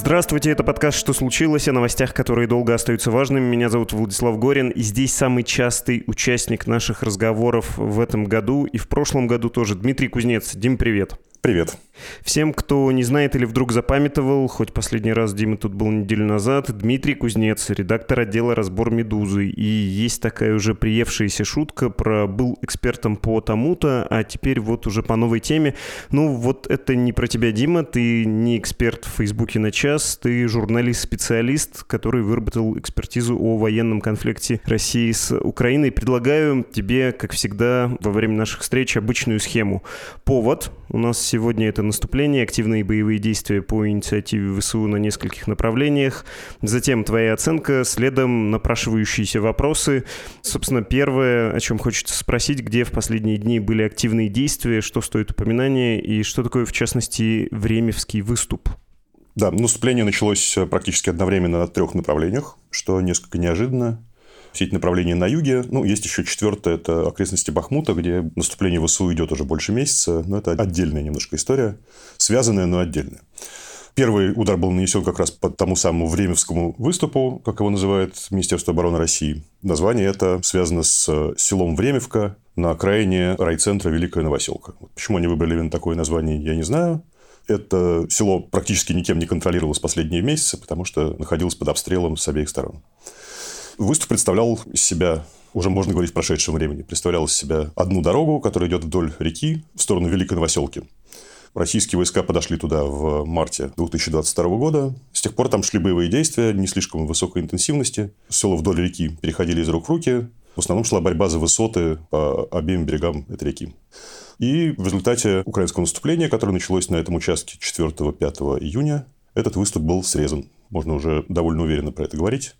Здравствуйте, это подкаст «Что случилось?» о новостях, которые долго остаются важными. Меня зовут Владислав Горин, и здесь самый частый участник наших разговоров в этом году и в прошлом году тоже Дмитрий Кузнец. Дим, привет. Привет. Всем, кто не знает или вдруг запамятовал, хоть последний раз Дима тут был неделю назад, Дмитрий Кузнец, редактор отдела «Разбор Медузы». И есть такая уже приевшаяся шутка про «был экспертом по тому-то», а теперь вот уже по новой теме. Ну, вот это не про тебя, Дима, ты не эксперт в Фейсбуке на час, ты журналист-специалист, который выработал экспертизу о военном конфликте России с Украиной. Предлагаю тебе, как всегда, во время наших встреч обычную схему. Повод. У нас сегодня это наступление, активные боевые действия по инициативе ВСУ на нескольких направлениях. Затем твоя оценка, следом напрашивающиеся вопросы. Собственно, первое, о чем хочется спросить, где в последние дни были активные действия, что стоит упоминания и что такое, в частности, времевский выступ. Да, наступление началось практически одновременно на трех направлениях, что несколько неожиданно все эти направления на юге. Ну, есть еще четвертое, это окрестности Бахмута, где наступление ВСУ идет уже больше месяца. Но это отдельная немножко история. Связанная, но отдельная. Первый удар был нанесен как раз по тому самому Времевскому выступу, как его называет Министерство обороны России. Название это связано с селом Времевка на окраине райцентра Великая Новоселка. Почему они выбрали именно такое название, я не знаю. Это село практически никем не контролировалось последние месяцы, потому что находилось под обстрелом с обеих сторон. Выступ представлял из себя уже можно говорить в прошедшем времени, представлял из себя одну дорогу, которая идет вдоль реки в сторону Великой Новоселки. Российские войска подошли туда в марте 2022 года. С тех пор там шли боевые действия не слишком высокой интенсивности. Села вдоль реки переходили из рук в руки. В основном шла борьба за высоты по обеим берегам этой реки. И в результате украинского наступления, которое началось на этом участке 4-5 июня, этот выступ был срезан. Можно уже довольно уверенно про это говорить.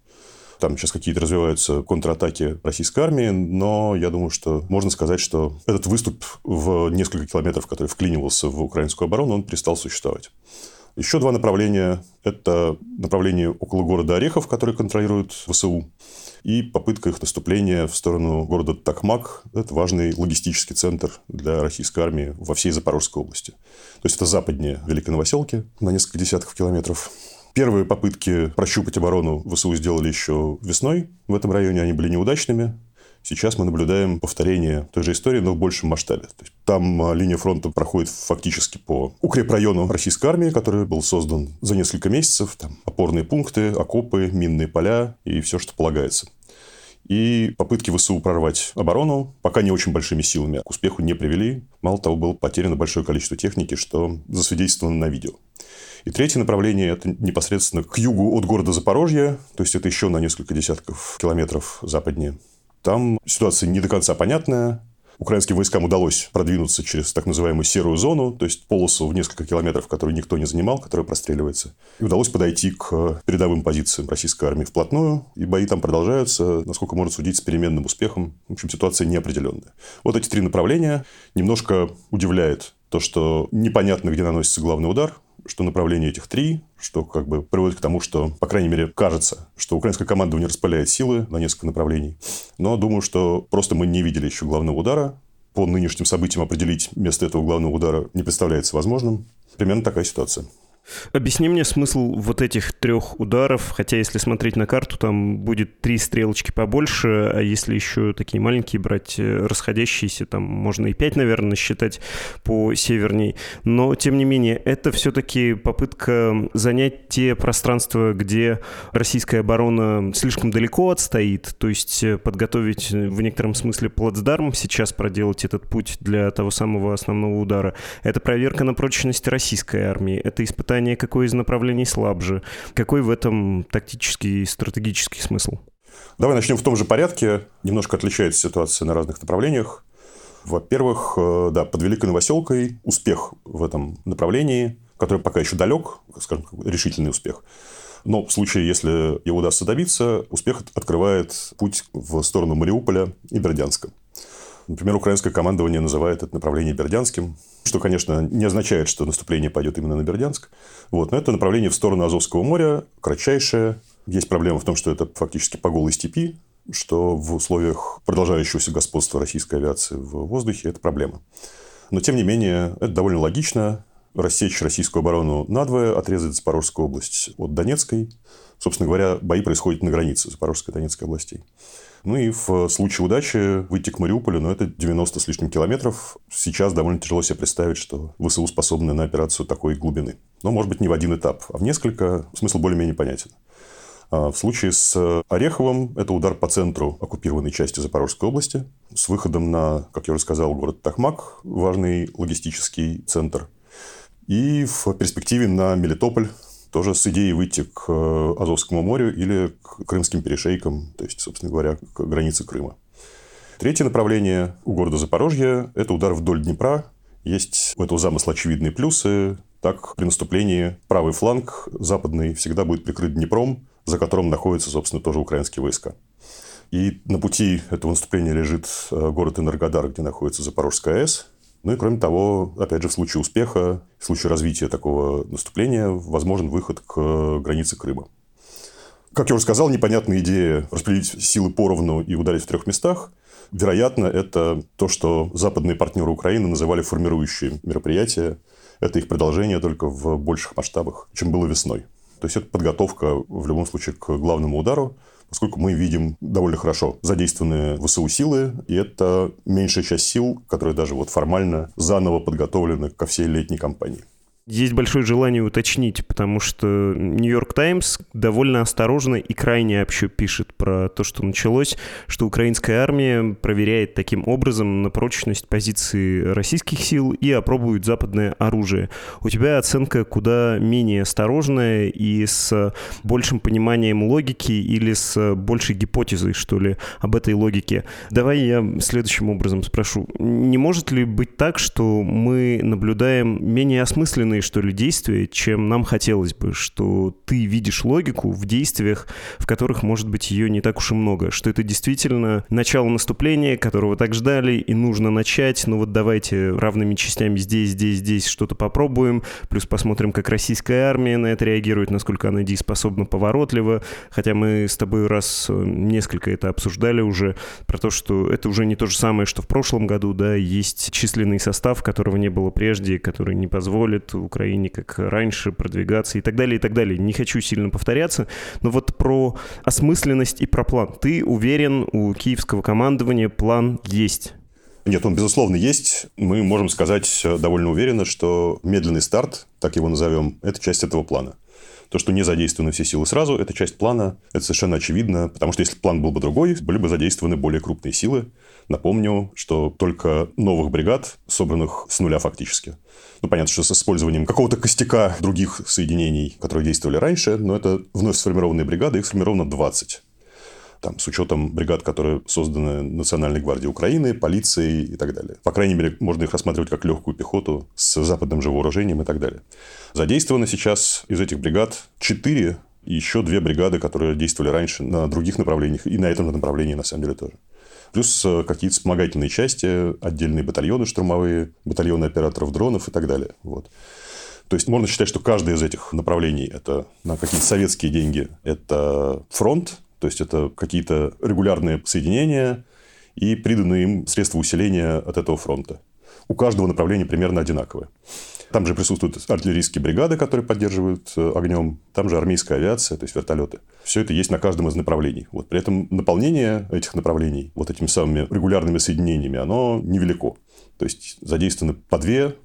Там сейчас какие-то развиваются контратаки российской армии, но я думаю, что можно сказать, что этот выступ в несколько километров, который вклинивался в украинскую оборону, он перестал существовать. Еще два направления. Это направление около города Орехов, который контролирует ВСУ, и попытка их наступления в сторону города Такмак. Это важный логистический центр для российской армии во всей Запорожской области. То есть, это западнее Великой Новоселки на несколько десятков километров. Первые попытки прощупать оборону ВСУ сделали еще весной. В этом районе они были неудачными. Сейчас мы наблюдаем повторение той же истории, но в большем масштабе. То есть, там а, линия фронта проходит фактически по укрепрайону российской армии, который был создан за несколько месяцев. Там опорные пункты, окопы, минные поля и все, что полагается. И попытки ВСУ прорвать оборону пока не очень большими силами к успеху не привели. Мало того, было потеряно большое количество техники, что засвидетельствовано на видео. И третье направление – это непосредственно к югу от города Запорожье, то есть это еще на несколько десятков километров западнее. Там ситуация не до конца понятная. Украинским войскам удалось продвинуться через так называемую серую зону, то есть полосу в несколько километров, которую никто не занимал, которая простреливается. И удалось подойти к передовым позициям российской армии вплотную, и бои там продолжаются, насколько можно судить, с переменным успехом. В общем, ситуация неопределенная. Вот эти три направления немножко удивляет то, что непонятно, где наносится главный удар, что направление этих три, что как бы приводит к тому, что, по крайней мере, кажется, что украинская команда не распыляет силы на несколько направлений. Но думаю, что просто мы не видели еще главного удара. По нынешним событиям определить место этого главного удара не представляется возможным. Примерно такая ситуация. Объясни мне смысл вот этих трех ударов, хотя если смотреть на карту, там будет три стрелочки побольше, а если еще такие маленькие брать, э, расходящиеся, там можно и пять, наверное, считать по северней. Но, тем не менее, это все-таки попытка занять те пространства, где российская оборона слишком далеко отстоит, то есть э, подготовить э, в некотором смысле плацдарм, сейчас проделать этот путь для того самого основного удара. Это проверка на прочность российской армии, это испытание испытание, какое из направлений слабже. Какой в этом тактический и стратегический смысл? Давай начнем в том же порядке. Немножко отличается ситуация на разных направлениях. Во-первых, э, да, под Великой Новоселкой успех в этом направлении, который пока еще далек, скажем, решительный успех. Но в случае, если его удастся добиться, успех открывает путь в сторону Мариуполя и Бердянска. Например, украинское командование называет это направление Бердянским, что, конечно, не означает, что наступление пойдет именно на Бердянск. Вот. Но это направление в сторону Азовского моря, кратчайшее. Есть проблема в том, что это фактически по голой степи, что в условиях продолжающегося господства российской авиации в воздухе – это проблема. Но, тем не менее, это довольно логично. рассечь российскую оборону надвое, отрезать Запорожскую область от Донецкой. Собственно говоря, бои происходят на границе Запорожской и Донецкой областей. Ну и в случае удачи выйти к Мариуполю, но это 90 с лишним километров. Сейчас довольно тяжело себе представить, что ВСУ способны на операцию такой глубины. Но, может быть, не в один этап, а в несколько. Смысл более-менее понятен. А в случае с Ореховым это удар по центру оккупированной части Запорожской области с выходом на, как я уже сказал, город Тахмак, важный логистический центр. И в перспективе на Мелитополь, тоже с идеей выйти к э, Азовскому морю или к Крымским перешейкам, то есть, собственно говоря, к границе Крыма. Третье направление у города Запорожье – это удар вдоль Днепра. Есть у этого замысла очевидные плюсы. Так, при наступлении правый фланг западный всегда будет прикрыт Днепром, за которым находятся, собственно, тоже украинские войска. И на пути этого наступления лежит э, город Энергодар, где находится Запорожская АЭС. Ну и кроме того, опять же, в случае успеха, в случае развития такого наступления, возможен выход к границе Крыма. Как я уже сказал, непонятная идея распределить силы поровну и ударить в трех местах. Вероятно, это то, что западные партнеры Украины называли формирующие мероприятия. Это их продолжение только в больших масштабах, чем было весной. То есть, это подготовка в любом случае к главному удару поскольку мы видим довольно хорошо задействованные ВСУ силы, и это меньшая часть сил, которые даже вот формально заново подготовлены ко всей летней кампании. Есть большое желание уточнить, потому что Нью-Йорк Таймс довольно осторожно и крайне общо пишет про то, что началось, что украинская армия проверяет таким образом на прочность позиции российских сил и опробует западное оружие. У тебя оценка куда менее осторожная и с большим пониманием логики или с большей гипотезой, что ли, об этой логике. Давай я следующим образом спрошу. Не может ли быть так, что мы наблюдаем менее осмысленные осознанные, что ли, действия, чем нам хотелось бы, что ты видишь логику в действиях, в которых, может быть, ее не так уж и много, что это действительно начало наступления, которого так ждали, и нужно начать, ну вот давайте равными частями здесь, здесь, здесь что-то попробуем, плюс посмотрим, как российская армия на это реагирует, насколько она дееспособна поворотливо, хотя мы с тобой раз э, несколько это обсуждали уже, про то, что это уже не то же самое, что в прошлом году, да, есть численный состав, которого не было прежде, который не позволит Украине, как раньше, продвигаться и так далее, и так далее. Не хочу сильно повторяться, но вот про осмысленность и про план. Ты уверен, у киевского командования план есть? Нет, он, безусловно, есть. Мы можем сказать довольно уверенно, что медленный старт, так его назовем, это часть этого плана. То, что не задействованы все силы сразу, это часть плана. Это совершенно очевидно, потому что если план был бы другой, были бы задействованы более крупные силы. Напомню, что только новых бригад, собранных с нуля фактически. Ну, понятно, что с использованием какого-то костяка других соединений, которые действовали раньше, но это вновь сформированные бригады, их сформировано 20 там, с учетом бригад, которые созданы Национальной гвардией Украины, полицией и так далее. По крайней мере, можно их рассматривать как легкую пехоту с западным же вооружением и так далее. Задействовано сейчас из этих бригад 4 и еще две бригады, которые действовали раньше на других направлениях, и на этом направлении, на самом деле, тоже. Плюс э, какие-то вспомогательные части, отдельные батальоны штурмовые, батальоны операторов дронов и так далее. Вот. То есть можно считать, что каждое из этих направлений это на какие-то советские деньги это фронт, то есть это какие-то регулярные соединения и приданные им средства усиления от этого фронта. У каждого направления примерно одинаковые. Там же присутствуют артиллерийские бригады, которые поддерживают э, огнем. Там же армейская авиация, то есть вертолеты. Все это есть на каждом из направлений. Вот. При этом наполнение этих направлений вот этими самыми регулярными соединениями, оно невелико. То есть задействованы по две,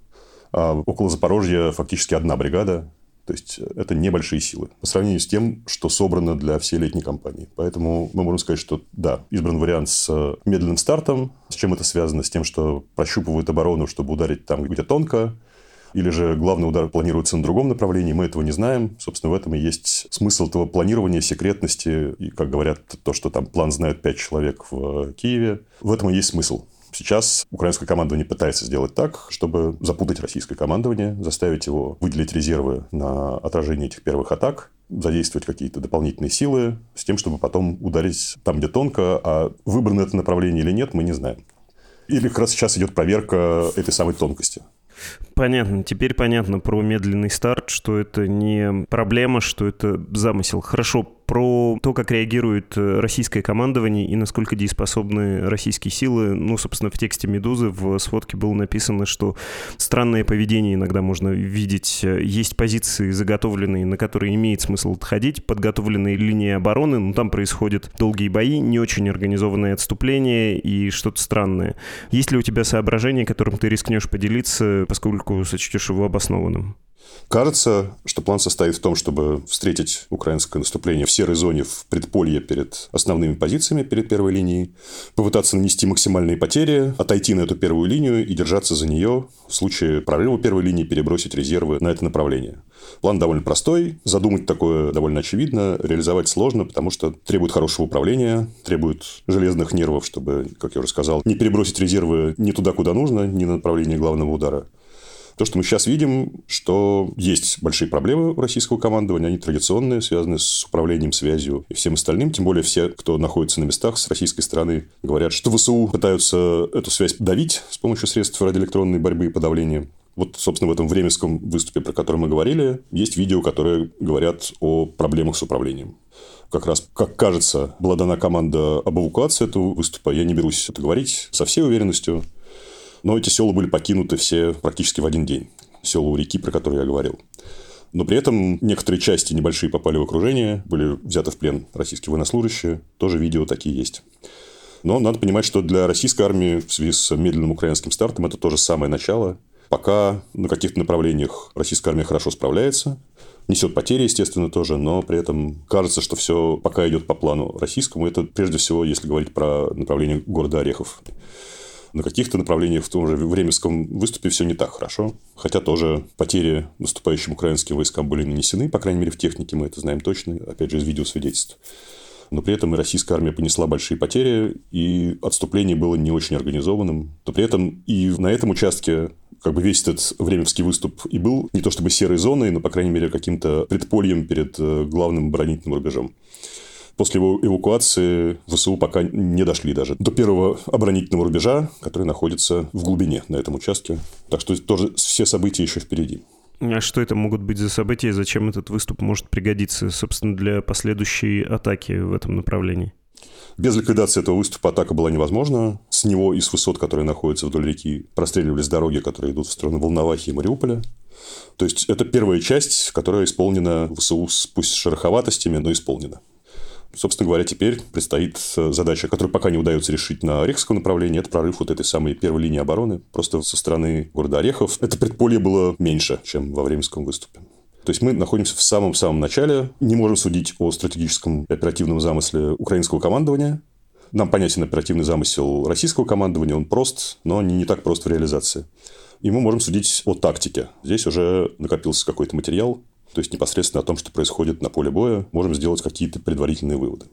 а около Запорожья фактически одна бригада. То есть это небольшие силы по сравнению с тем, что собрано для всей летней кампании. Поэтому мы можем сказать, что да, избран вариант с э, медленным стартом. С чем это связано? С тем, что прощупывают оборону, чтобы ударить там, где тонко, или же главный удар планируется на другом направлении, мы этого не знаем. Собственно, в этом и есть смысл этого планирования, секретности. И, как говорят, то, что там план знают пять человек в Киеве. В этом и есть смысл. Сейчас украинское командование пытается сделать так, чтобы запутать российское командование, заставить его выделить резервы на отражение этих первых атак, задействовать какие-то дополнительные силы с тем, чтобы потом ударить там, где тонко, а выбрано это направление или нет, мы не знаем. Или как раз сейчас идет проверка этой самой тонкости. Понятно. Теперь понятно про медленный старт, что это не проблема, что это замысел. Хорошо, про то, как реагирует э, российское командование и насколько дееспособны российские силы. Ну, собственно, в тексте «Медузы» в сводке было написано, что странное поведение иногда можно видеть. Есть позиции заготовленные, на которые имеет смысл отходить, подготовленные линии обороны, но там происходят долгие бои, не очень организованные отступления и что-то странное. Есть ли у тебя соображение, которым ты рискнешь поделиться, поскольку сочтешь его обоснованным? Кажется, что план состоит в том, чтобы встретить украинское наступление в серой зоне в предполье перед основными позициями, перед первой линией, попытаться нанести максимальные потери, отойти на эту первую линию и держаться за нее, в случае прорыва первой линии перебросить резервы на это направление. План довольно простой, задумать такое довольно очевидно, реализовать сложно, потому что требует хорошего управления, требует железных нервов, чтобы, как я уже сказал, не перебросить резервы не туда, куда нужно, не на направление главного удара. То, что мы сейчас видим, что есть большие проблемы у российского командования, они традиционные, связаны с управлением, связью и всем остальным. Тем более все, кто находится на местах с российской стороны, говорят, что ВСУ пытаются эту связь давить с помощью средств радиоэлектронной борьбы и подавления. Вот, собственно, в этом временском выступе, про который мы говорили, есть видео, которые говорят о проблемах с управлением. Как раз, как кажется, была дана команда об эвакуации этого выступа. Я не берусь это говорить со всей уверенностью. Но эти села были покинуты все практически в один день. Села у реки, про которые я говорил. Но при этом некоторые части небольшие попали в окружение, были взяты в плен российские военнослужащие. Тоже видео такие есть. Но надо понимать, что для российской армии в связи с медленным украинским стартом это тоже самое начало. Пока на каких-то направлениях российская армия хорошо справляется, несет потери, естественно, тоже, но при этом кажется, что все пока идет по плану российскому. Это прежде всего, если говорить про направление города Орехов. На каких-то направлениях в том же Временском выступе все не так хорошо. Хотя тоже потери наступающим украинским войскам были нанесены, по крайней мере, в технике мы это знаем точно, опять же, из видеосвидетельств. Но при этом и российская армия понесла большие потери, и отступление было не очень организованным. Но при этом и на этом участке как бы весь этот временский выступ и был не то чтобы серой зоной, но, по крайней мере, каким-то предпольем перед э, главным оборонительным рубежом. После его эвакуации ВСУ пока не дошли даже до первого оборонительного рубежа, который находится в глубине на этом участке. Так что тоже все события еще впереди. А что это могут быть за события и зачем этот выступ может пригодиться, собственно, для последующей атаки в этом направлении? Без ликвидации этого выступа атака была невозможна. С него и с высот, которые находятся вдоль реки, простреливались дороги, которые идут в сторону Волновахи и Мариуполя. То есть, это первая часть, которая исполнена ВСУ, пусть с шероховатостями, но исполнена. Собственно говоря, теперь предстоит э, задача, которую пока не удается решить на Ореховском направлении. Это прорыв вот этой самой первой линии обороны. Просто со стороны города Орехов это предполье было меньше, чем во Временском выступе. То есть мы находимся в самом-самом начале, не можем судить о стратегическом оперативном замысле украинского командования. Нам понятен оперативный замысел российского командования, он прост, но не, не так прост в реализации. И мы можем судить о тактике. Здесь уже накопился какой-то материал, то есть непосредственно о том, что происходит на поле боя, можем сделать какие-то предварительные выводы.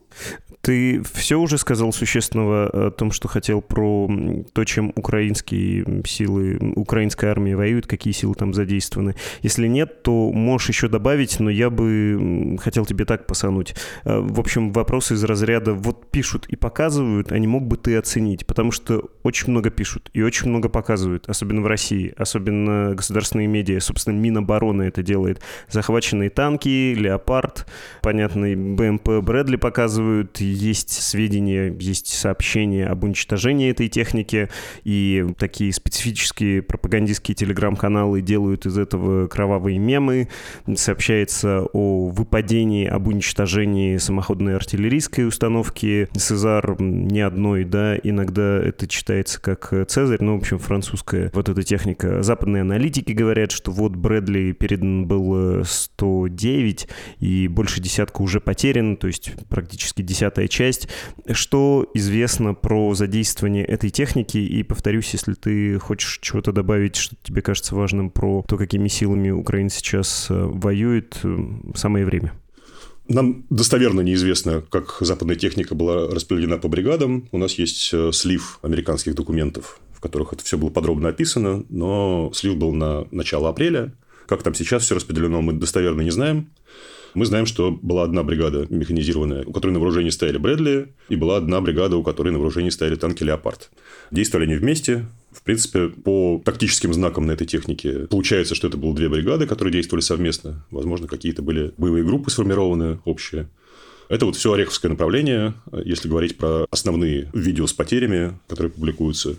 Ты все уже сказал существенного о том, что хотел про то, чем украинские силы, украинская армия воюет, какие силы там задействованы. Если нет, то можешь еще добавить, но я бы хотел тебе так посануть. Э, в общем, вопросы из разряда вот пишут и показывают, а не мог бы ты оценить? Потому что очень много пишут и очень много показывают, особенно в России, особенно государственные медиа, собственно, Минобороны это делает. Захваченные танки, Леопард, понятный БМП Брэдли показывают, есть сведения, есть сообщения об уничтожении этой техники, и такие специфические пропагандистские телеграм-каналы делают из этого кровавые мемы. Сообщается о выпадении, об уничтожении самоходной артиллерийской установки «Цезар» не одной, да, иногда это читается как «Цезарь», ну, в общем, французская вот эта техника. Западные аналитики говорят, что вот Брэдли передан был 109, и больше десятка уже потерян, то есть практически десятая часть. Что известно про задействование этой техники? И повторюсь, если ты хочешь чего-то добавить, что тебе кажется важным про то, какими силами Украина сейчас э, воюет, э, самое время. Нам достоверно неизвестно, как западная техника была распределена по бригадам. У нас есть э, слив американских документов, в которых это все было подробно описано, но слив был на начало апреля. Как там сейчас все распределено, мы достоверно не знаем. Мы знаем, что была одна бригада механизированная, у которой на вооружении стояли Брэдли, и была одна бригада, у которой на вооружении стояли танки «Леопард». Действовали они вместе. В принципе, по тактическим знакам на этой технике получается, что это было две бригады, которые действовали совместно. Возможно, какие-то были боевые группы сформированы общие. Это вот все Ореховское направление, если говорить про основные видео с потерями, которые публикуются.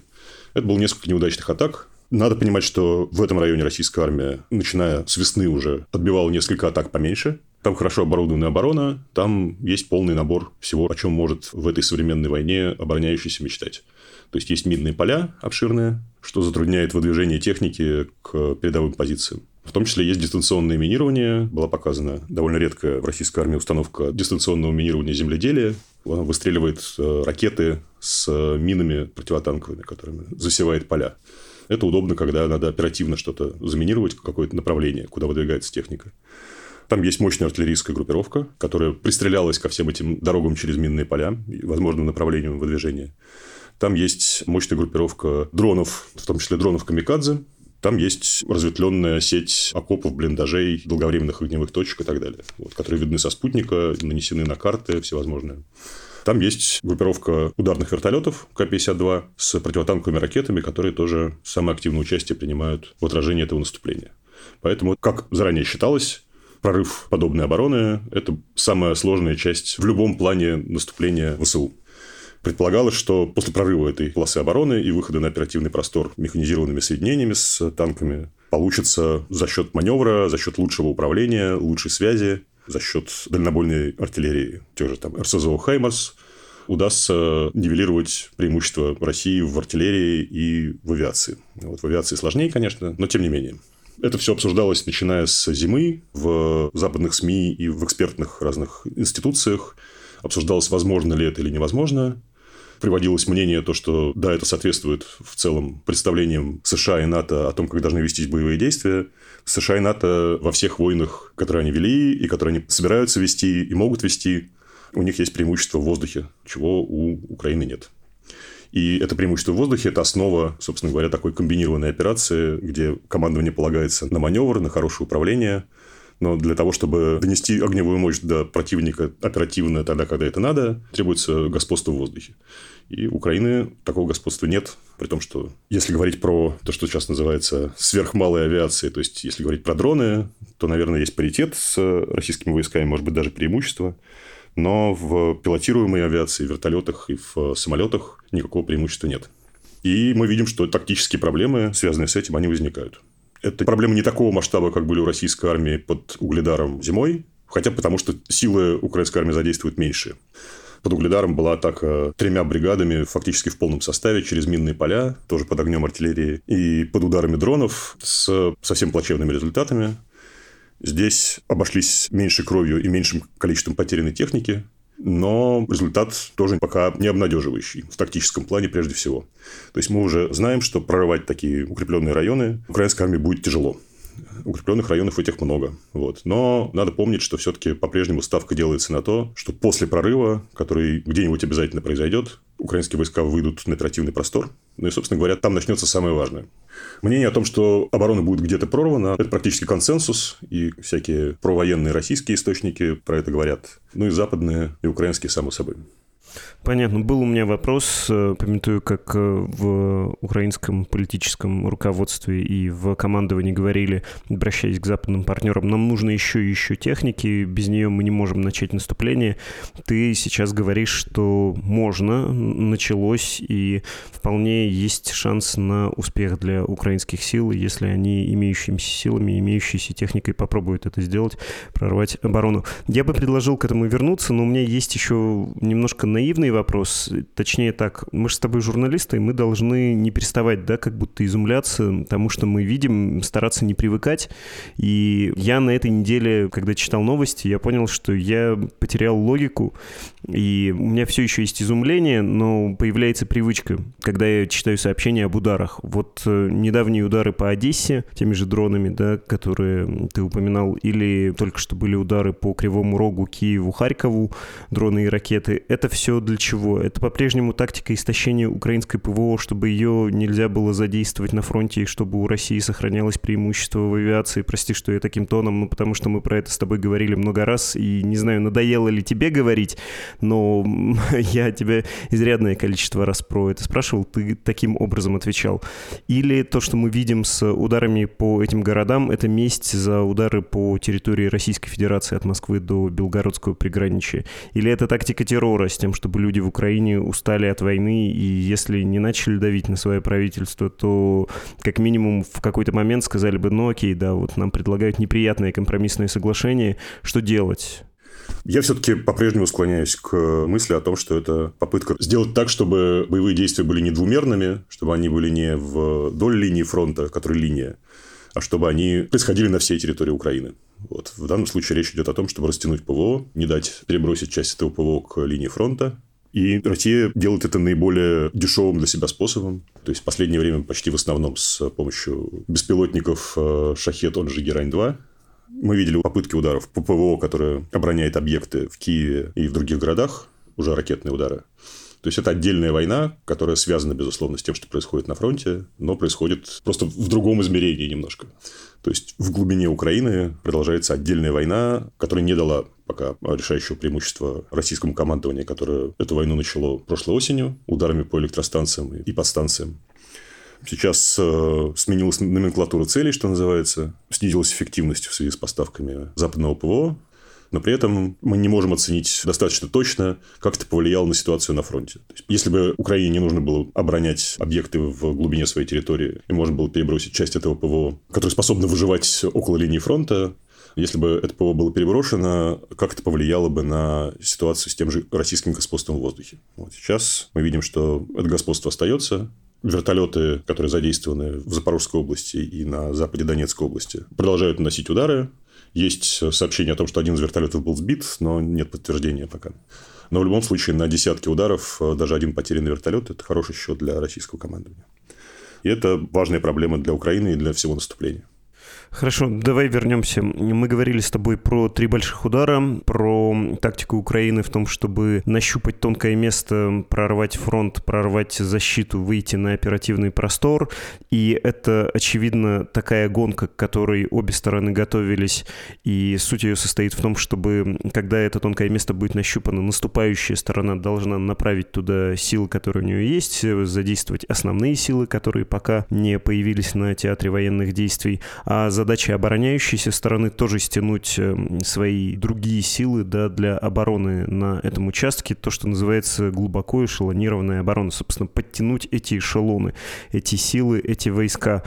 Это было несколько неудачных атак. Надо понимать, что в этом районе российская армия, начиная с весны уже, отбивала несколько атак поменьше. Там хорошо оборудованная оборона, там есть полный набор всего, о чем может в этой современной войне обороняющийся мечтать. То есть, есть минные поля обширные, что затрудняет выдвижение техники к передовым позициям. В том числе есть дистанционное минирование. Была показана довольно редкая в российской армии установка дистанционного минирования земледелия. Она выстреливает э, ракеты с минами противотанковыми, которыми засевает поля. Это удобно, когда надо оперативно что-то заминировать, какое-то направление, куда выдвигается техника. Там есть мощная артиллерийская группировка, которая пристрелялась ко всем этим дорогам через минные поля, возможным направлением выдвижения. Там есть мощная группировка дронов, в том числе дронов «Камикадзе», там есть разветвленная сеть окопов, блиндажей, долговременных огневых точек и так далее, вот, которые видны со спутника, нанесены на карты всевозможные. Там есть группировка ударных вертолетов К-52 с противотанковыми ракетами, которые тоже самое активное участие принимают в отражении этого наступления. Поэтому, как заранее считалось, прорыв подобной обороны – это самая сложная часть в любом плане наступления ВСУ. Предполагалось, что после прорыва этой полосы обороны и выхода на оперативный простор механизированными соединениями с танками получится за счет маневра, за счет лучшего управления, лучшей связи, за счет дальнобойной артиллерии, тех же там РСЗО «Хаймарс», удастся нивелировать преимущество России в артиллерии и в авиации. Вот в авиации сложнее, конечно, но тем не менее. Это все обсуждалось, начиная с зимы в западных СМИ и в экспертных разных институциях. Обсуждалось, возможно ли это или невозможно приводилось мнение, то, что да, это соответствует в целом представлениям США и НАТО о том, как должны вестись боевые действия. США и НАТО во всех войнах, которые они вели и которые они собираются вести и могут вести, у них есть преимущество в воздухе, чего у Украины нет. И это преимущество в воздухе – это основа, собственно говоря, такой комбинированной операции, где командование полагается на маневр, на хорошее управление – но для того, чтобы донести огневую мощь до противника оперативно тогда, когда это надо, требуется господство в воздухе. И Украины такого господства нет, при том, что если говорить про то, что сейчас называется сверхмалой авиацией, то есть если говорить про дроны, то, наверное, есть паритет с российскими войсками, может быть, даже преимущество. Но в пилотируемой авиации, в вертолетах и в самолетах никакого преимущества нет. И мы видим, что тактические проблемы, связанные с этим, они возникают. Это проблемы не такого масштаба, как были у российской армии под Угледаром зимой, хотя потому что силы украинской армии задействуют меньше. Под Угледаром была атака тремя бригадами, фактически в полном составе, через минные поля, тоже под огнем артиллерии, и под ударами дронов с совсем плачевными результатами. Здесь обошлись меньше кровью и меньшим количеством потерянной техники, но результат тоже пока не обнадеживающий в тактическом плане прежде всего. То есть мы уже знаем, что прорывать такие укрепленные районы украинской армии будет тяжело. Укрепленных районов этих много. Вот. Но надо помнить, что все-таки по-прежнему ставка делается на то, что после прорыва, который где-нибудь обязательно произойдет, украинские войска выйдут на оперативный простор. Ну и, собственно говоря, там начнется самое важное. Мнение о том, что оборона будет где-то прорвана, это практически консенсус, и всякие провоенные российские источники про это говорят, ну и западные, и украинские, само собой. Понятно. Был у меня вопрос, э, пометую, как э, в украинском политическом руководстве и в командовании говорили, обращаясь к западным партнерам, нам нужно еще и еще техники, без нее мы не можем начать наступление. Ты сейчас говоришь, что можно, началось, и вполне есть шанс на успех для украинских сил, если они имеющимися силами, имеющейся техникой попробуют это сделать, прорвать оборону. Я бы предложил к этому вернуться, но у меня есть еще немножко наивный вопрос. Точнее так, мы же с тобой журналисты, и мы должны не переставать, да, как будто изумляться тому, что мы видим, стараться не привыкать. И я на этой неделе, когда читал новости, я понял, что я потерял логику, и у меня все еще есть изумление, но появляется привычка, когда я читаю сообщения об ударах. Вот э, недавние удары по Одессе, теми же дронами, да, которые ты упоминал, или только что были удары по Кривому Рогу, Киеву, Харькову, дроны и ракеты, это все все для чего? Это по-прежнему тактика истощения украинской ПВО, чтобы ее нельзя было задействовать на фронте, и чтобы у России сохранялось преимущество в авиации. Прости, что я таким тоном, ну потому что мы про это с тобой говорили много раз, и не знаю, надоело ли тебе говорить, но я тебя изрядное количество раз про это спрашивал, ты таким образом отвечал. Или то, что мы видим с ударами по этим городам, это месть за удары по территории Российской Федерации от Москвы до Белгородского приграничия. Или это тактика террора с тем, чтобы люди в Украине устали от войны, и если не начали давить на свое правительство, то как минимум в какой-то момент сказали бы, ну окей, да, вот нам предлагают неприятное компромиссное соглашение, что делать? Я все-таки по-прежнему склоняюсь к мысли о том, что это попытка сделать так, чтобы боевые действия были не двумерными, чтобы они были не вдоль линии фронта, которая линия, а чтобы они происходили на всей территории Украины. Вот. В данном случае речь идет о том, чтобы растянуть ПВО, не дать перебросить часть этого ПВО к линии фронта, и Россия делает это наиболее дешевым для себя способом. То есть, в последнее время почти в основном с помощью беспилотников э, «Шахет», он же «Герань-2». Мы видели попытки ударов по ПВО, которые обороняет объекты в Киеве и в других городах, уже ракетные удары. То есть, это отдельная война, которая связана, безусловно, с тем, что происходит на фронте, но происходит просто в другом измерении немножко. То есть, в глубине Украины продолжается отдельная война, которая не дала пока решающего преимущества российскому командованию, которое эту войну начало прошлой осенью ударами по электростанциям и подстанциям. Сейчас э, сменилась номенклатура целей, что называется, снизилась эффективность в связи с поставками западного ПВО, но при этом мы не можем оценить достаточно точно, как это повлияло на ситуацию на фронте. Есть, если бы Украине не нужно было оборонять объекты в глубине своей территории, и можно было перебросить часть этого ПВО, которое способно выживать около линии фронта, если бы это ПВО было переброшено, как это повлияло бы на ситуацию с тем же российским господством в воздухе. Вот сейчас мы видим, что это господство остается, вертолеты, которые задействованы в Запорожской области и на западе Донецкой области, продолжают наносить удары. Есть сообщение о том, что один из вертолетов был сбит, но нет подтверждения пока. Но в любом случае на десятки ударов э, даже один потерянный вертолет – это хороший счет для российского командования. И это важная проблема для Украины и для всего наступления. Хорошо, давай вернемся. Мы говорили с тобой про три больших удара, про тактику Украины в том, чтобы нащупать тонкое место, прорвать фронт, прорвать защиту, выйти на оперативный простор. И это, очевидно, такая гонка, к которой обе стороны готовились. И суть ее состоит в том, чтобы, когда это тонкое место будет нащупано, наступающая сторона должна направить туда силы, которые у нее есть, задействовать основные силы, которые пока не появились на театре военных действий, а за задача обороняющейся стороны тоже стянуть эм, свои другие силы да, для обороны на этом участке, то, что называется глубоко эшелонированная оборона, собственно, подтянуть эти эшелоны, эти силы, эти войска.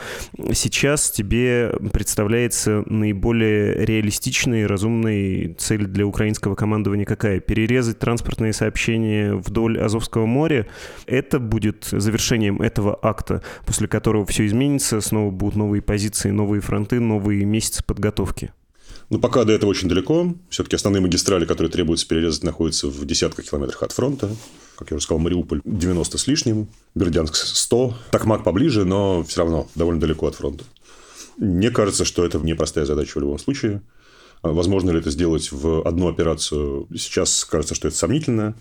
Сейчас тебе представляется наиболее реалистичная и разумная цель для украинского командования какая? Перерезать транспортные сообщения вдоль Азовского моря? Это будет завершением этого акта, после которого все изменится, снова будут новые позиции, новые фронты, новые месяцы подготовки? Ну, пока до этого очень далеко. Все-таки основные магистрали, которые требуется перерезать, находятся в десятках километрах от фронта. Как я уже сказал, Мариуполь 90 с лишним, Бердянск 100. Такмак поближе, но все равно довольно далеко от фронта. Мне кажется, что это непростая задача в любом случае. Возможно ли это сделать в одну операцию? Сейчас кажется, что это сомнительно.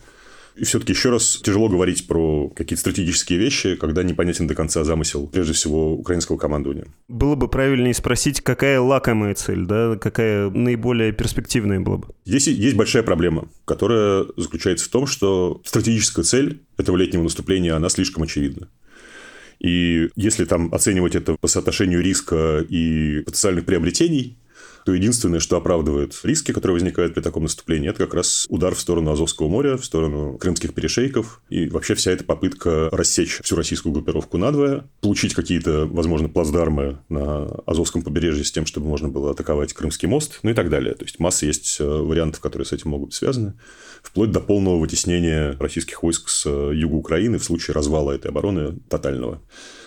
И все-таки еще раз тяжело говорить про какие-то стратегические вещи, когда непонятен до конца замысел, прежде всего, украинского командования. Было бы правильнее спросить, какая лакомая цель, да, какая наиболее перспективная была бы. Здесь есть большая проблема, которая заключается в том, что стратегическая цель этого летнего наступления, она слишком очевидна. И если там оценивать это по соотношению риска и потенциальных приобретений, то единственное, что оправдывает риски, которые возникают при таком наступлении, это как раз удар в сторону Азовского моря, в сторону крымских перешейков. И вообще вся эта попытка рассечь всю российскую группировку надвое, получить какие-то, возможно, плацдармы на Азовском побережье с тем, чтобы можно было атаковать Крымский мост, ну и так далее. То есть, масса есть э, вариантов, которые с этим могут быть связаны вплоть до полного вытеснения российских войск с э, юга Украины в случае развала этой обороны тотального,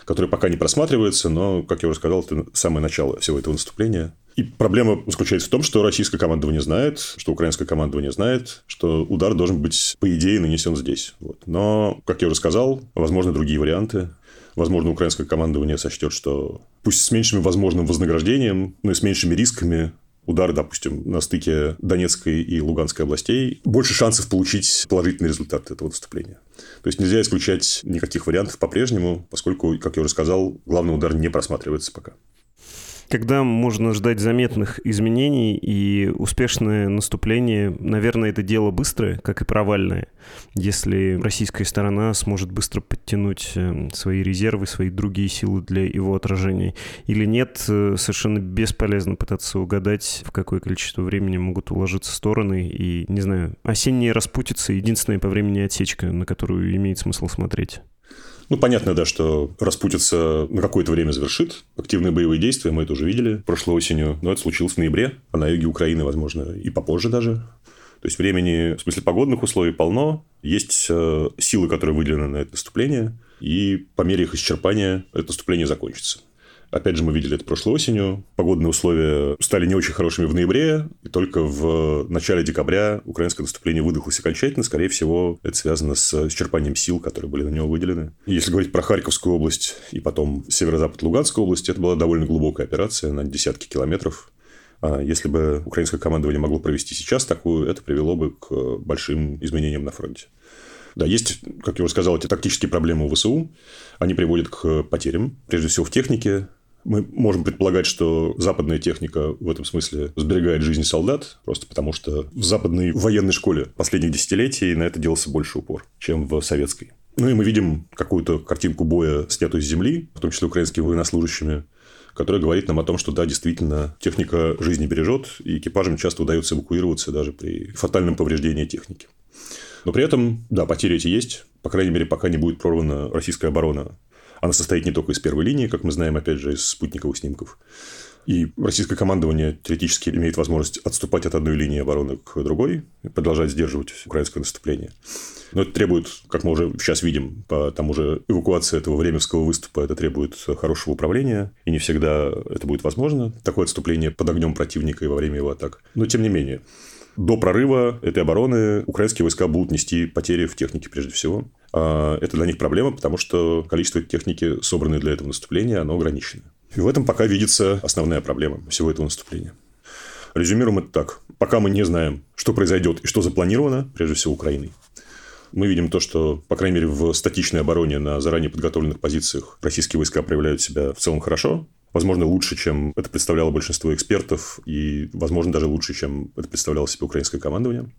который пока не просматривается, но, как я уже сказал, это самое начало всего этого наступления. И проблема заключается в том, что российское командование знает, что украинское командование знает, что удар должен быть, по идее, нанесен здесь. Вот. Но, как я уже сказал, возможны другие варианты. Возможно, украинское командование сочтет, что пусть с меньшим возможным вознаграждением, но и с меньшими рисками удар, допустим, на стыке Донецкой и Луганской областей, больше шансов получить положительный результат этого наступления. То есть нельзя исключать никаких вариантов по-прежнему, поскольку, как я уже сказал, главный удар не просматривается пока. Когда можно ждать заметных изменений и успешное наступление, наверное, это дело быстрое, как и провальное, если российская сторона сможет быстро подтянуть э, свои резервы, свои другие силы для его отражения. Или нет, э, совершенно бесполезно пытаться угадать, в какое количество времени могут уложиться стороны. И, не знаю, осенняя распутица — единственная по времени отсечка, на которую имеет смысл смотреть. Ну, понятно, да, что распутиться какое-то время завершит. Активные боевые действия, мы это уже видели прошлой осенью. Но это случилось в ноябре, а на юге Украины, возможно, и попозже даже. То есть, времени, в смысле погодных условий полно. Есть э, силы, которые выделены на это наступление. И по мере их исчерпания это наступление закончится. Опять же, мы видели это прошлой осенью. Погодные условия стали не очень хорошими в ноябре, и только в начале декабря украинское наступление выдохлось окончательно. Скорее всего, это связано с исчерпанием сил, которые были на него выделены. Если говорить про Харьковскую область и потом северо-запад Луганской области, это была довольно глубокая операция на десятки километров. А если бы украинское командование могло провести сейчас такую, это привело бы к большим изменениям на фронте. Да, есть, как я уже сказал, эти тактические проблемы у ВСУ. Они приводят к потерям, прежде всего в технике, мы можем предполагать, что западная техника в этом смысле сберегает жизни солдат, просто потому что в западной военной школе последних десятилетий на это делался больше упор, чем в советской. Ну и мы видим какую-то картинку боя, снятую с земли, в том числе украинскими военнослужащими, которая говорит нам о том, что да, действительно, техника жизни бережет, и экипажам часто удается эвакуироваться даже при фатальном повреждении техники. Но при этом, да, потери эти есть, по крайней мере, пока не будет прорвана российская оборона она состоит не только из первой линии, как мы знаем, опять же, из спутниковых снимков. И российское командование теоретически имеет возможность отступать от одной линии обороны к другой и продолжать сдерживать украинское наступление. Но это требует, как мы уже сейчас видим, по тому же эвакуации этого временского выступа, это требует хорошего управления, и не всегда это будет возможно, такое отступление под огнем противника и во время его атак. Но тем не менее, до прорыва этой обороны украинские войска будут нести потери в технике прежде всего. А, это для них проблема, потому что количество техники, собранной для этого наступления, оно ограничено. И в этом пока видится основная проблема всего этого наступления. Резюмируем это так. Пока мы не знаем, что произойдет и что запланировано, прежде всего, Украиной. Мы видим то, что, по крайней мере, в статичной обороне на заранее подготовленных позициях российские войска проявляют себя в целом хорошо. Возможно, лучше, чем это представляло большинство экспертов, и, возможно, даже лучше, чем это представляло себе украинское командование.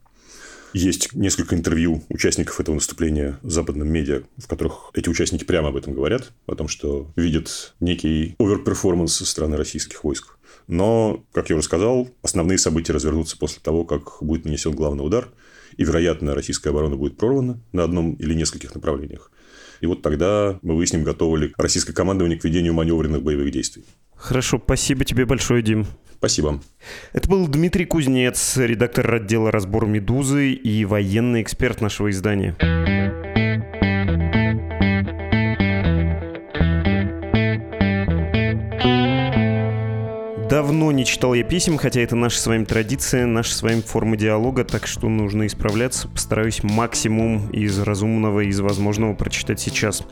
Есть несколько интервью участников этого наступления в западном медиа, в которых эти участники прямо об этом говорят, о том, что видят некий overperformance со стороны российских войск. Но, как я уже сказал, основные события развернутся после того, как будет нанесен главный удар, и, вероятно, российская оборона будет прорвана на одном или нескольких направлениях. И вот тогда мы выясним, готово ли российское командование к ведению маневренных боевых действий. Хорошо, спасибо тебе большое, Дим. Спасибо. Это был Дмитрий Кузнец, редактор отдела «Разбор Медузы» и военный эксперт нашего издания. Давно не читал я писем, хотя это наша с вами традиция, наша с вами форма диалога, так что нужно исправляться. Постараюсь максимум из разумного, из возможного прочитать сейчас.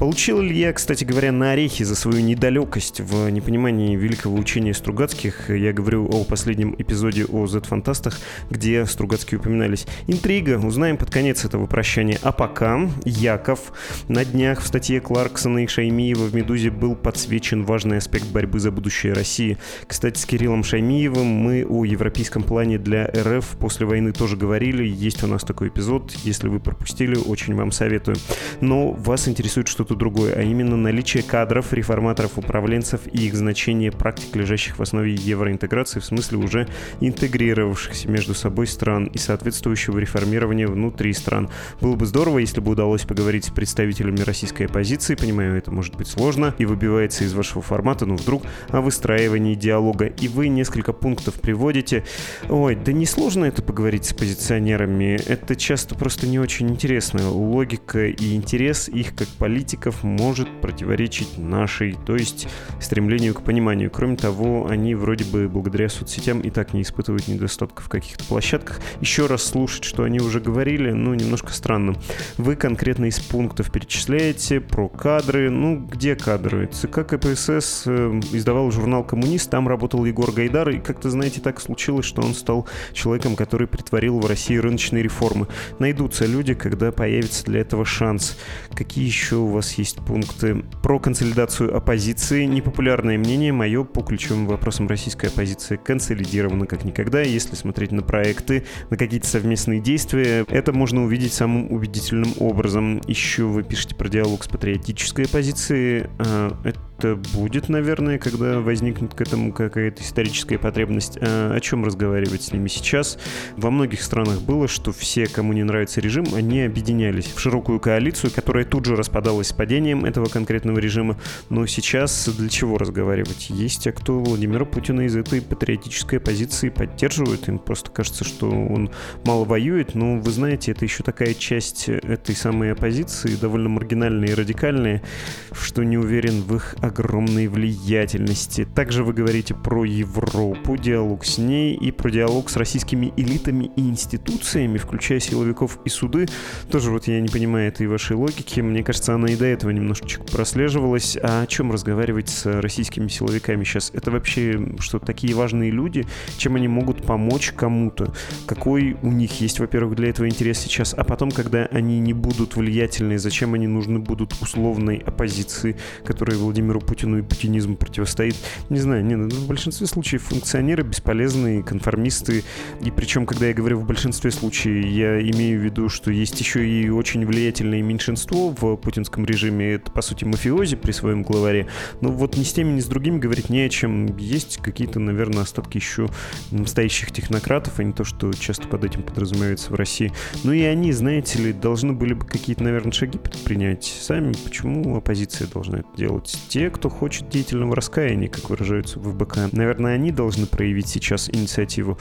Получил ли я, кстати говоря, на орехи за свою недалекость в непонимании великого учения Стругацких? Я говорю о последнем эпизоде о Z-фантастах, где Стругацкие упоминались. Интрига, узнаем под конец этого прощания. А пока Яков на днях в статье Кларксона и Шаймиева в «Медузе» был подсвечен важный аспект борьбы за будущее России – кстати, с Кириллом Шаймиевым мы о европейском плане для РФ после войны тоже говорили. Есть у нас такой эпизод. Если вы пропустили, очень вам советую. Но вас интересует что-то другое, а именно наличие кадров, реформаторов, управленцев и их значение практик, лежащих в основе евроинтеграции, в смысле уже интегрировавшихся между собой стран и соответствующего реформирования внутри стран. Было бы здорово, если бы удалось поговорить с представителями российской оппозиции. Понимаю, это может быть сложно и выбивается из вашего формата, но вдруг о выстраивании диалога диалога, и вы несколько пунктов приводите. Ой, да не сложно это поговорить с позиционерами, это часто просто не очень интересно. Логика и интерес их как политиков может противоречить нашей, то есть стремлению к пониманию. Кроме того, они вроде бы благодаря соцсетям и так не испытывают недостатков в каких-то площадках. Еще раз слушать, что они уже говорили, ну, немножко странно. Вы конкретно из пунктов перечисляете про кадры. Ну, где кадры? ЦК КПСС э, издавал журнал «Коммунист», там работал Егор Гайдар, и как-то, знаете, так случилось, что он стал человеком, который притворил в России рыночные реформы. Найдутся люди, когда появится для этого шанс. Какие еще у вас есть пункты? Про консолидацию оппозиции. Непопулярное мнение мое по ключевым вопросам российской оппозиции консолидировано как никогда. Если смотреть на проекты, на какие-то совместные действия, это можно увидеть самым убедительным образом. Еще вы пишете про диалог с патриотической оппозицией. А, это это будет, наверное, когда возникнет к этому какая-то историческая потребность. А о чем разговаривать с ними сейчас? Во многих странах было, что все, кому не нравится режим, они объединялись в широкую коалицию, которая тут же распадалась с падением этого конкретного режима. Но сейчас для чего разговаривать? Есть те, кто Владимира Путина из этой патриотической позиции поддерживает. Им просто кажется, что он мало воюет. Но вы знаете, это еще такая часть этой самой оппозиции, довольно маргинальная и радикальная, что не уверен в их огромной влиятельности. Также вы говорите про Европу, диалог с ней и про диалог с российскими элитами и институциями, включая силовиков и суды. Тоже вот я не понимаю этой вашей логики. Мне кажется, она и до этого немножечко прослеживалась. А о чем разговаривать с российскими силовиками сейчас? Это вообще что, такие важные люди? Чем они могут помочь кому-то? Какой у них есть, во-первых, для этого интерес сейчас? А потом, когда они не будут влиятельны, зачем они нужны будут условной оппозиции, которая Владимиру Путину и путинизм противостоит. Не знаю, не, в большинстве случаев функционеры бесполезные, конформисты. И причем, когда я говорю в большинстве случаев, я имею в виду, что есть еще и очень влиятельное меньшинство в путинском режиме. Это, по сути, мафиози при своем главаре. Но вот ни с теми, ни с другими говорить не о чем. Есть какие-то, наверное, остатки еще настоящих технократов, а не то, что часто под этим подразумевается в России. Ну и они, знаете ли, должны были бы какие-то, наверное, шаги предпринять сами. Почему оппозиция должна это делать? Те, кто хочет деятельного раскаяния, как выражаются в ВБК. Наверное, они должны проявить сейчас инициативу.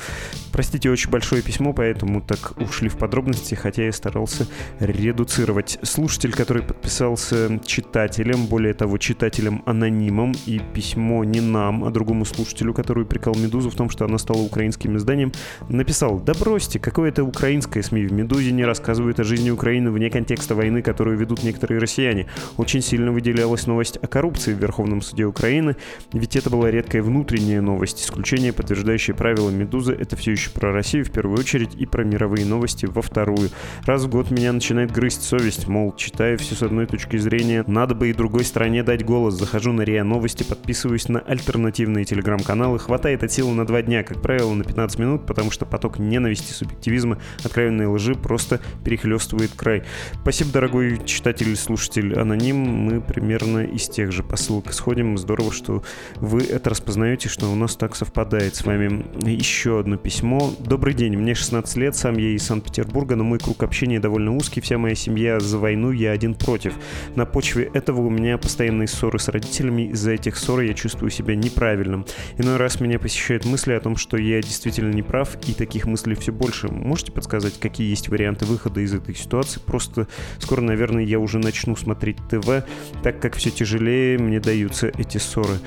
Простите, очень большое письмо, поэтому так ушли в подробности, хотя я старался редуцировать. Слушатель, который подписался читателем, более того, читателем-анонимом, и письмо не нам, а другому слушателю, который прикал «Медузу» в том, что она стала украинским изданием, написал «Да бросьте, какое это украинское СМИ? В «Медузе» не рассказывают о жизни Украины вне контекста войны, которую ведут некоторые россияне. Очень сильно выделялась новость о коррупции в Верховном суде Украины, ведь это была редкая внутренняя новость. Исключение, подтверждающее правила «Медузы» — это все еще про Россию в первую очередь и про мировые новости во вторую. Раз в год меня начинает грызть совесть, мол, читая все с одной точки зрения, надо бы и другой стороне дать голос. Захожу на РИА Новости, подписываюсь на альтернативные телеграм-каналы, хватает от силы на два дня, как правило, на 15 минут, потому что поток ненависти, субъективизма, откровенной лжи просто перехлестывает край. Спасибо, дорогой читатель, слушатель, аноним, мы примерно из тех же посылок исходим исходим. Здорово, что вы это распознаете, что у нас так совпадает с вами. Еще одно письмо. Добрый день, мне 16 лет, сам я из Санкт-Петербурга, но мой круг общения довольно узкий, вся моя семья за войну, я один против. На почве этого у меня постоянные ссоры с родителями, из-за этих ссор я чувствую себя неправильным. Иной раз меня посещают мысли о том, что я действительно не прав, и таких мыслей все больше. Можете подсказать, какие есть варианты выхода из этой ситуации? Просто скоро, наверное, я уже начну смотреть ТВ, так как все тяжелее мне даются эти ссоры.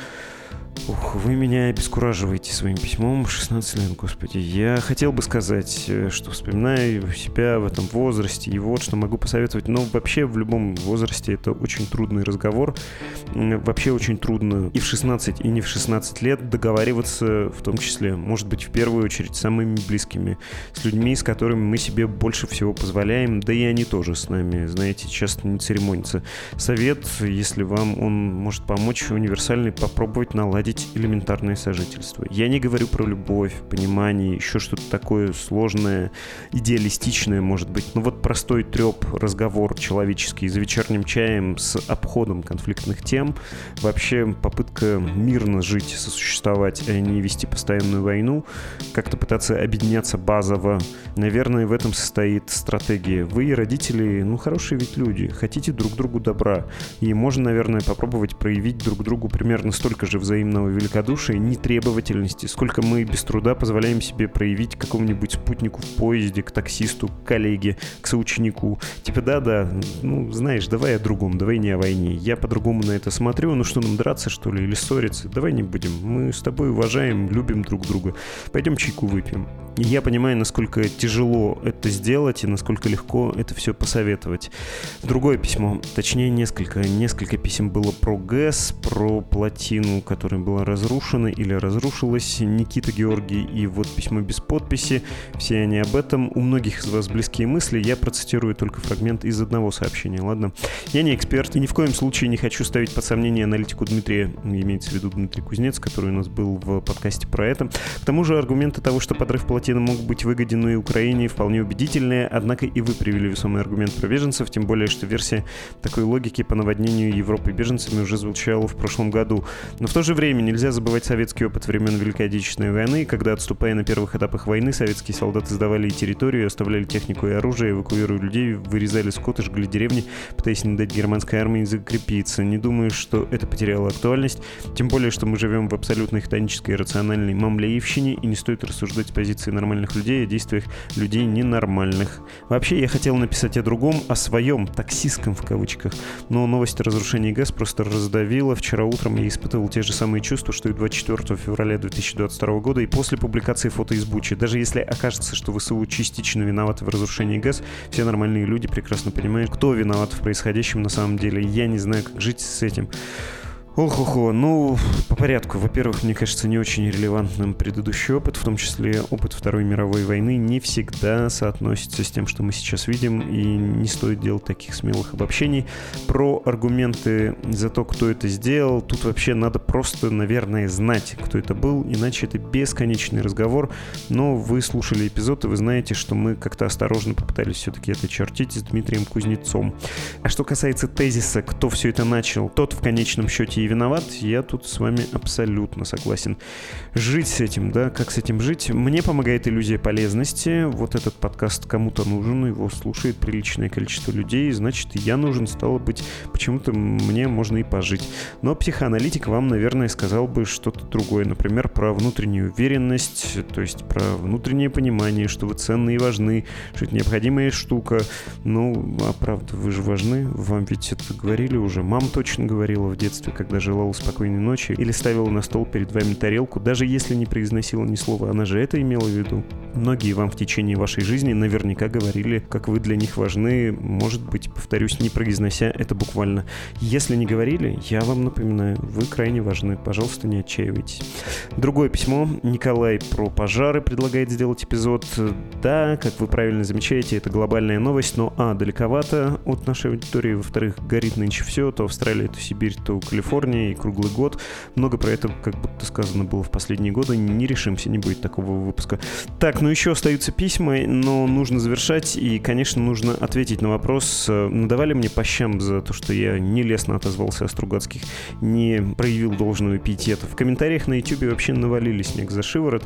Ух, вы меня обескураживаете своим письмом 16 лет, господи. Я хотел бы сказать, э, что вспоминаю себя в этом возрасте, и вот что могу посоветовать. Но вообще в любом возрасте это очень трудный разговор. Вообще очень трудно и в 16, и не в 16 лет договариваться, в том числе, может быть, в первую очередь, с самыми близкими, с людьми, с которыми мы себе больше всего позволяем, да и они тоже с нами, знаете, часто не церемонятся. Совет, если вам он может помочь, универсальный, попробовать наладить наладить элементарное сожительство. Я не говорю про любовь, понимание, еще что-то такое сложное, идеалистичное, может быть. Но вот простой треп, разговор человеческий за вечерним чаем с обходом конфликтных тем, вообще попытка мирно жить, сосуществовать, а не вести постоянную войну, как-то пытаться объединяться базово. Наверное, в этом состоит стратегия. Вы, родители, ну, хорошие ведь люди, хотите друг другу добра. И можно, наверное, попробовать проявить друг другу примерно столько же взаимного взаимного великодушия, нетребовательности, сколько мы без труда позволяем себе проявить какому-нибудь спутнику в поезде, к таксисту, к коллеге, к соученику. Типа, да-да, ну, знаешь, давай о другом, давай не о войне. Я по-другому на это смотрю, ну что нам драться, что ли, или ссориться? Давай не будем. Мы с тобой уважаем, любим друг друга. Пойдем чайку выпьем. И я понимаю, насколько тяжело это сделать и насколько легко это все посоветовать. Другое письмо, точнее несколько, несколько писем было про ГЭС, про плотину, которая была разрушена или разрушилась. Никита Георгий и вот письмо без подписи. Все они об этом. У многих из вас близкие мысли. Я процитирую только фрагмент из одного сообщения, ладно? Я не эксперт и ни в коем случае не хочу ставить под сомнение аналитику Дмитрия, имеется в виду Дмитрий Кузнец, который у нас был в подкасте про это. К тому же аргументы того, что подрыв плотины мог быть выгоден и Украине, вполне убедительные, однако и вы привели весомый аргумент про беженцев, тем более, что версия такой логики по наводнению Европы беженцами уже звучала в прошлом году. Но в то же время нельзя забывать советский опыт времен Великой Отечественной войны, когда, отступая на первых этапах войны, советские солдаты сдавали территорию, оставляли технику и оружие, эвакуируя людей, вырезали скот и жгли деревни, пытаясь не дать германской армии закрепиться. Не думаю, что это потеряло актуальность, тем более, что мы живем в абсолютно хтонической рациональной мамлеевщине, и не стоит рассуждать с позиции нормальных людей о действиях людей ненормальных. Вообще, я хотел написать о другом, о своем, таксистском в кавычках, но новость о разрушении ГЭС просто раздавила. Вчера утром я испытывал те же самые чувства, что и 24 февраля 2022 года, и после публикации фото из Бучи. Даже если окажется, что ВСУ частично виноваты в разрушении ГЭС, все нормальные люди прекрасно понимают, кто виноват в происходящем на самом деле. Я не знаю, как жить с этим. Ох-охо, ну, по порядку. Во-первых, мне кажется, не очень релевантным предыдущий опыт, в том числе опыт Второй мировой войны, не всегда соотносится с тем, что мы сейчас видим, и не стоит делать таких смелых обобщений. Про аргументы за то, кто это сделал, тут вообще надо просто, наверное, знать, кто это был, иначе это бесконечный разговор, но вы слушали эпизод, и вы знаете, что мы как-то осторожно попытались все-таки это чертить с Дмитрием Кузнецом. А что касается тезиса, кто все это начал, тот в конечном счете и виноват, я тут с вами абсолютно согласен. Жить с этим, да, как с этим жить? Мне помогает иллюзия полезности. Вот этот подкаст кому-то нужен, его слушает приличное количество людей, значит, я нужен, стало быть, почему-то мне можно и пожить. Но психоаналитик вам, наверное, сказал бы что-то другое, например, про внутреннюю уверенность, то есть про внутреннее понимание, что вы ценны и важны, что это необходимая штука. Ну, а правда, вы же важны, вам ведь это говорили уже, мама точно говорила в детстве, когда когда желала спокойной ночи, или ставила на стол перед вами тарелку, даже если не произносила ни слова, она же это имела в виду. Многие вам в течение вашей жизни наверняка говорили, как вы для них важны, может быть, повторюсь, не произнося это буквально. Если не говорили, я вам напоминаю, вы крайне важны, пожалуйста, не отчаивайтесь. Другое письмо. Николай про пожары предлагает сделать эпизод. Да, как вы правильно замечаете, это глобальная новость, но а, далековато от нашей аудитории, во-вторых, горит нынче все, то Австралия, то Сибирь, то Калифорния, Калифорния и круглый год. Много про это, как будто сказано было в последние годы. Не решимся, не будет такого выпуска. Так, ну еще остаются письма, но нужно завершать. И, конечно, нужно ответить на вопрос, э, надавали мне по щам за то, что я нелестно отозвался о Стругацких, не проявил должного пиетета. В комментариях на YouTube вообще навалили снег за шиворот.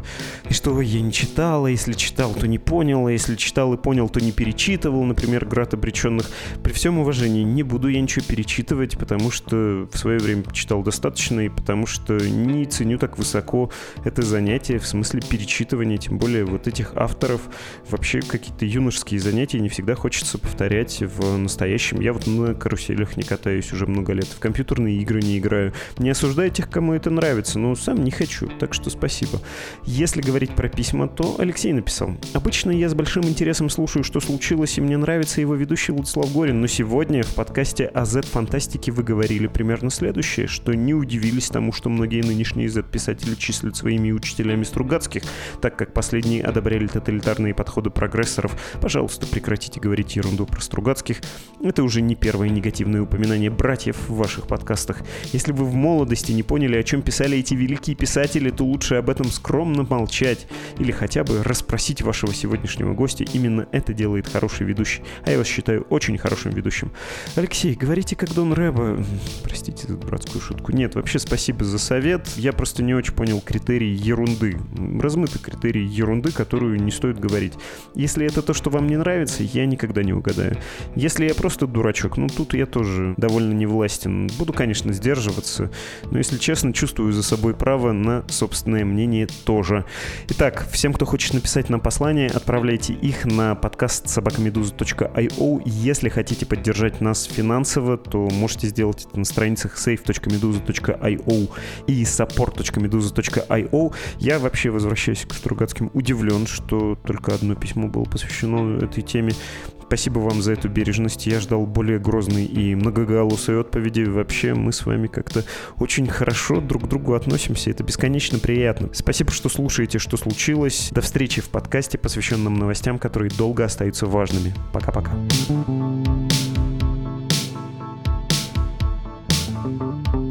И что я не читал, а если читал, то не понял, а если читал и понял, то не перечитывал, например, «Град обреченных». При всем уважении не буду я ничего перечитывать, потому что в свое время читал достаточно, и потому что не ценю так высоко это занятие в смысле перечитывания, тем более вот этих авторов. Вообще какие-то юношеские занятия не всегда хочется повторять в настоящем. Я вот на каруселях не катаюсь уже много лет, в компьютерные игры не играю. Не осуждаю тех, кому это нравится, но сам не хочу, так что спасибо. Если говорить про письма, то Алексей написал. Обычно я с большим интересом слушаю, что случилось, и мне нравится его ведущий Владислав Горин, но сегодня в подкасте о Z-фантастике вы говорили примерно следующее следующее, что не удивились тому, что многие нынешние Z-писатели числят своими учителями Стругацких, так как последние одобряли тоталитарные подходы прогрессоров. Пожалуйста, прекратите говорить ерунду про Стругацких. Это уже не первое негативное упоминание братьев в ваших подкастах. Если вы в молодости не поняли, о чем писали эти великие писатели, то лучше об этом скромно молчать или хотя бы расспросить вашего сегодняшнего гостя. Именно это делает хороший ведущий. А я вас считаю очень хорошим ведущим. Алексей, говорите как Дон Рэба. Простите за дурацкую дурацкую шутку. Нет, вообще спасибо за совет. Я просто не очень понял критерии ерунды. Размытый критерий ерунды, которую не стоит говорить. Если это то, что вам не нравится, я никогда не угадаю. Если я просто дурачок, ну тут я тоже довольно не властен. Буду, конечно, сдерживаться, но, если честно, чувствую за собой право на собственное мнение тоже. Итак, всем, кто хочет написать нам послание, отправляйте их на подкаст собакамедуза.io. Если хотите поддержать нас финансово, то можете сделать это на страницах Safe live.meduza.io и support.meduza.io. Я вообще возвращаюсь к Стругацким удивлен, что только одно письмо было посвящено этой теме. Спасибо вам за эту бережность. Я ждал более грозной и многоголосой отповеди. Вообще мы с вами как-то очень хорошо друг к другу относимся. Это бесконечно приятно. Спасибо, что слушаете, что случилось. До встречи в подкасте, посвященном новостям, которые долго остаются важными. Пока-пока. Thank you